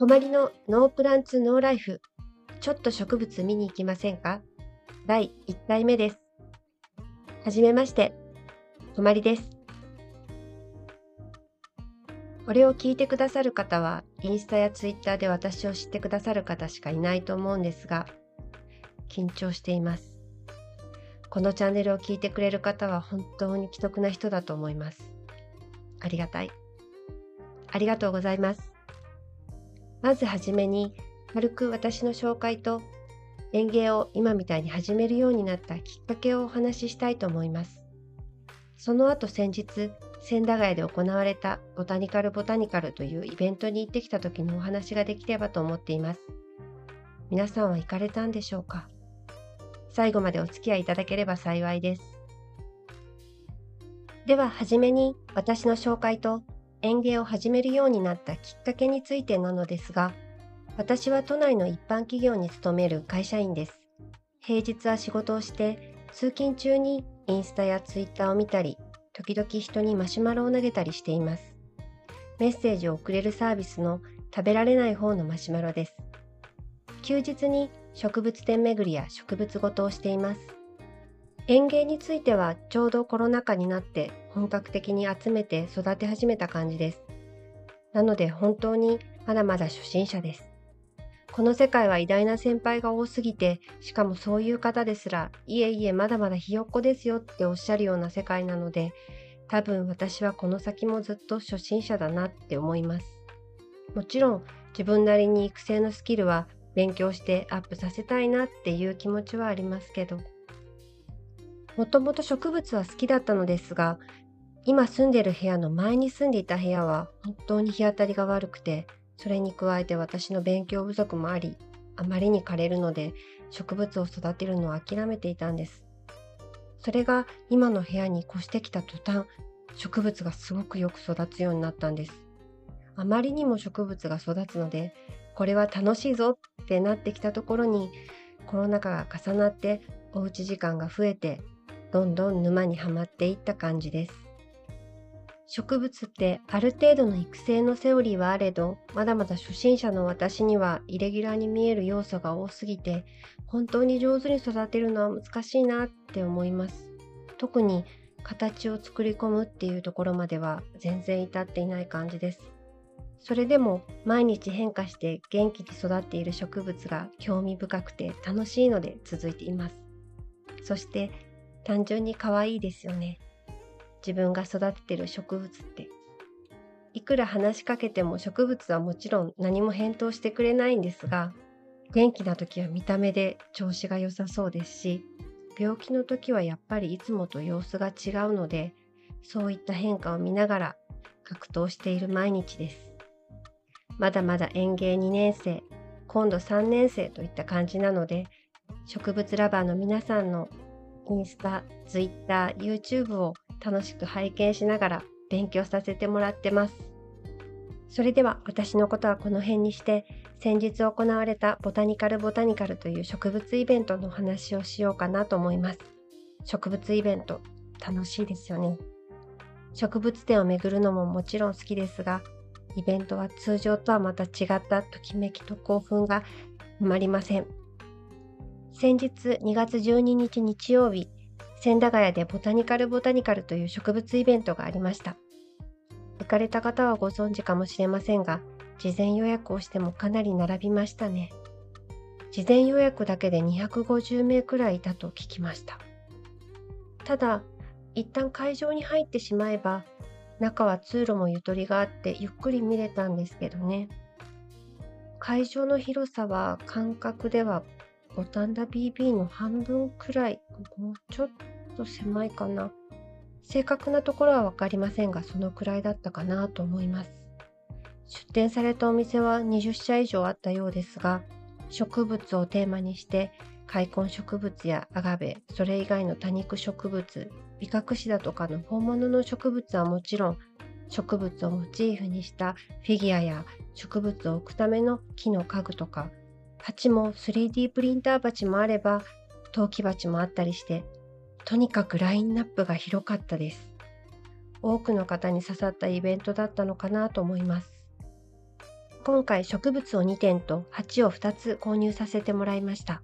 泊まりのノープランツノーライフ。ちょっと植物見に行きませんか？第1回目です。はじめまして。泊まりです。これを聞いてくださる方は、インスタやツイッターで私を知ってくださる方しかいないと思うんですが、緊張しています。このチャンネルを聞いてくれる方は本当に既得な人だと思います。ありがたい。ありがとうございます。まずはじめに、軽く私の紹介と園芸を今みたいに始めるようになったきっかけをお話ししたいと思います。その後先日、千駄ヶ谷で行われたボタニカルボタニカルというイベントに行ってきた時のお話ができればと思っています。皆さんは行かれたんでしょうか？最後までお付き合いいただければ幸いです。では、はじめに私の紹介と園芸を始めるようになったきっかけについてなのですが、私は都内の一般企業に勤める会社員です。平日は仕事をして、通勤中にインスタやツイッターを見たり、時々人にマシュマロを投げたりしています。メッセージを送れるサービスの食べられない方のマシュマロです。休日に植物店巡りや植物ごとをしています。園芸についてはちょうどコロナ禍になって本格的に集めて育て始めた感じです。なので本当にまだまだ初心者です。この世界は偉大な先輩が多すぎて、しかもそういう方ですら、いえいえまだまだひよっこですよっておっしゃるような世界なので、多分私はこの先もずっと初心者だなって思います。もちろん自分なりに育成のスキルは勉強してアップさせたいなっていう気持ちはありますけど。もともと植物は好きだったのですが、今住んでる部屋の前に住んでいた部屋は本当に日当たりが悪くて、それに加えて私の勉強不足もあり、あまりに枯れるので植物を育てるのを諦めていたんです。それが今の部屋に越してきた途端、植物がすごくよく育つようになったんです。あまりにも植物が育つので、これは楽しいぞってなってきたところに、コロナ禍が重なっておうち時間が増えて、どんどん沼にはまっていった感じです。植物ってある程度の育成のセオリーはあれど、まだまだ初心者の私にはイレギュラーに見える要素が多すぎて、本当に上手に育てるのは難しいなって思います。特に形を作り込むっていうところまでは全然至っていない感じです。それでも毎日変化して元気に育っている植物が興味深くて楽しいので続いています。そして単純に可愛いですよね。自分が育ててる植物っていくら話しかけても植物はもちろん何も返答してくれないんですが元気な時は見た目で調子が良さそうですし病気の時はやっぱりいつもと様子が違うのでそういった変化を見ながら格闘している毎日ですまだまだ園芸2年生今度3年生といった感じなので植物ラバーの皆さんのインスタ、ツイッター、YouTube を楽しく拝見しながら勉強させてもらってます。それでは私のことはこの辺にして先日行われたボタニカルボタニカルという植物イベントのお話をしようかなと思います。植物イベント楽しいですよね。植物展を巡るのももちろん好きですが、イベントは通常とはまた違ったときめきと興奮が止まりません。先日2月12日日曜日、千駄ヶ谷でボタニカルボタニカルという植物イベントがありました。行かれた方はご存知かもしれませんが、事前予約をしてもかなり並びましたね。事前予約だけで250名くらいいたと聞きました。ただ、一旦会場に入ってしまえば、中は通路もゆとりがあってゆっくり見れたんですけどね。会場の広さは感覚では五反田 BB の半分くらい、もうちょっと狭いかな。正確なところは分かりませんが、そのくらいだったかなと思います。出店されたお店は20社以上あったようですが、植物をテーマにして、開墾植物やアガベ、それ以外の多肉植物、ビカクシダとかの本物の植物はもちろん、植物をモチーフにしたフィギュアや植物を置くための木の家具とか鉢も 3D プリンター鉢もあれば陶器鉢もあったりしてとにかくラインナップが広かったです多くの方に刺さったイベントだったのかなと思います今回植物を2点と鉢を2つ購入させてもらいました。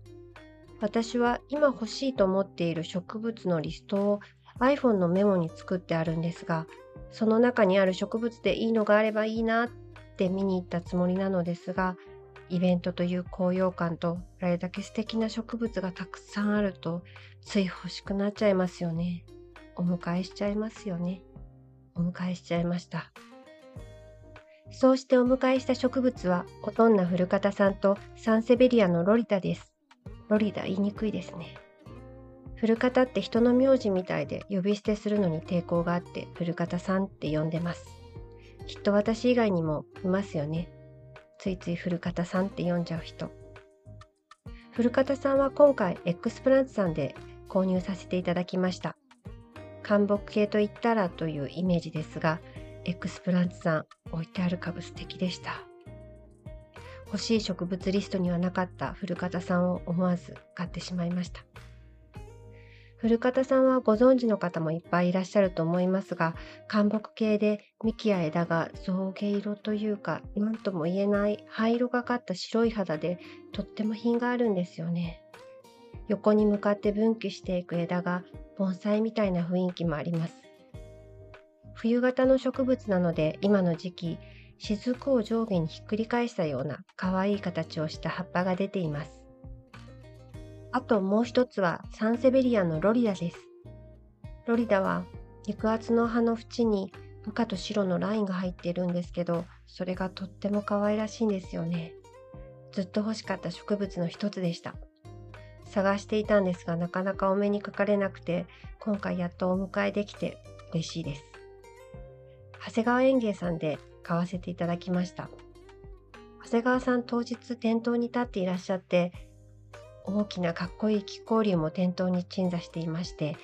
私は今欲しいと思っている植物のリストを iPhone のメモに作ってあるんですが、その中にある植物でいいのがあればいいなって見に行ったつもりなのですが、イベントという高揚感とあれだけ素敵な植物がたくさんあるとつい欲しくなっちゃいますよね。お迎えしちゃいますよね。お迎えしちゃいました。そうしてお迎えした植物は、オトンナ古方さんとサンセベリアのロリタです。ロリタ言いにくいですね。古方って人の名字みたいで呼び捨てするのに抵抗があって古方さんって呼んでます。きっと私以外にもいますよね。ついつい古方さんって呼んじゃう人。古方さんは今回 X プランツさんで購入させていただきました。韓木系といったらというイメージですが、エクスプランツさん置いてある株素敵でした。欲しい植物リストにはなかった古方さんを思わず買ってしまいました。古方さんはご存知の方もいっぱいいらっしゃると思いますが、韓木系で幹や枝が象牙色というか、何とも言えない灰色がかった白い肌でとっても品があるんですよね。横に向かって分岐していく枝が盆栽みたいな雰囲気もあります。冬型の植物なので今の時期、雫を上下にひっくり返したような可愛い形をした葉っぱが出ています。あともう一つはサンセベリアのロリダです。ロリダは肉厚の葉の縁に赤と白のラインが入っているんですけど、それがとっても可愛らしいんですよね。ずっと欲しかった植物の一つでした。探していたんですがなかなかお目にかかれなくて今回やっとお迎えできて嬉しいです長谷川園芸さんで買わせていただきました長谷川さん当日店頭に立っていらっしゃって大きなかっこいい亀甲竜も店頭に鎮座していまして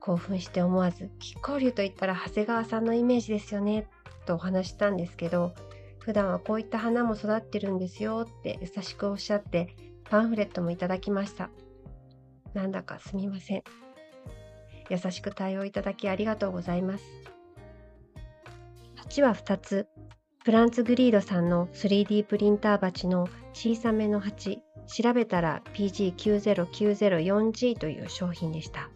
興奮して思わず亀甲竜といったら長谷川さんのイメージですよねとお話したんですけど普段はこういった花も育ってるんですよって優しくおっしゃってパンフレットもいただきました。なんだかすみません。優しく対応いただきありがとうございます。鉢は2つ。プランツグリードさんの 3D プリンター鉢の小さめの鉢。調べたら PG90904G という商品でした。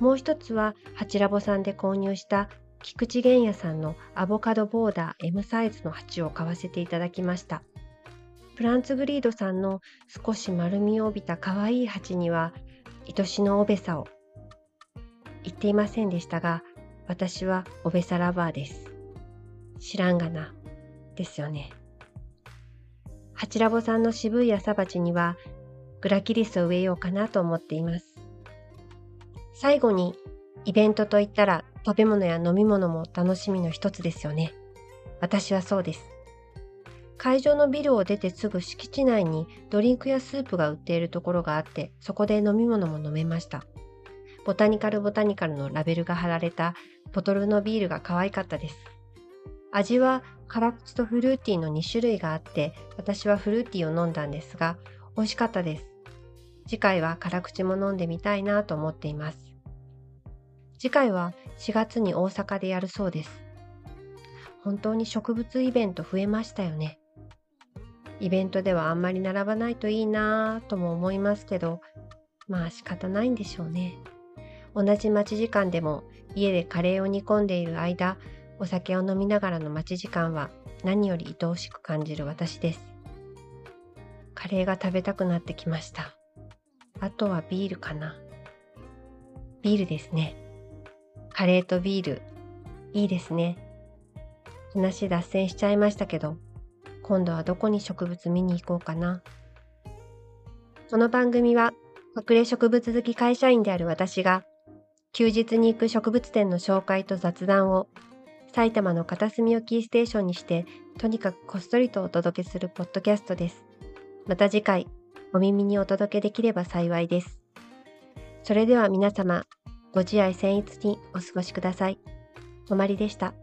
もう一つは、ハチラボさんで購入した菊池玄也さんのアボカドボーダー M サイズの鉢を買わせていただきました。プランツグリードさんの少し丸みを帯びた可愛い鉢には、愛しのおべさを言っていませんでしたが、私はおべさラバーです。知らんがな、ですよね。ハチラボさんの渋い朝鉢には、グラキリスを植えようかなと思っています。最後に、イベントといったら食べ物や飲み物も楽しみの一つですよね。私はそうです。会場のビルを出てすぐ敷地内にドリンクやスープが売っているところがあってそこで飲み物も飲めましたボタニカルボタニカルのラベルが貼られたボトルのビールが可愛かったです味は辛口とフルーティーの2種類があって私はフルーティーを飲んだんですが美味しかったです。次回は辛口も飲んでみたいなと思っています。次回は4月に大阪でやるそうです。本当に植物イベント増えましたよね。イベントではあんまり並ばないといいなぁとも思いますけど、まあ仕方ないんでしょうね。同じ待ち時間でも家でカレーを煮込んでいる間、お酒を飲みながらの待ち時間は何より愛おしく感じる私です。カレーが食べたくなってきました。あとはビールかな。ビールですね。カレーとビール、いいですね。話脱線しちゃいましたけど、今度はどこに植物見に行こうかな。この番組は隠れ植物好き会社員である私が休日に行く植物店の紹介と雑談を埼玉の片隅をキーステーションにしてとにかくこっそりとお届けするポッドキャストです。また次回お耳にお届けできれば幸いです。それでは皆様ご自愛僭越にお過ごしください。おまりでした。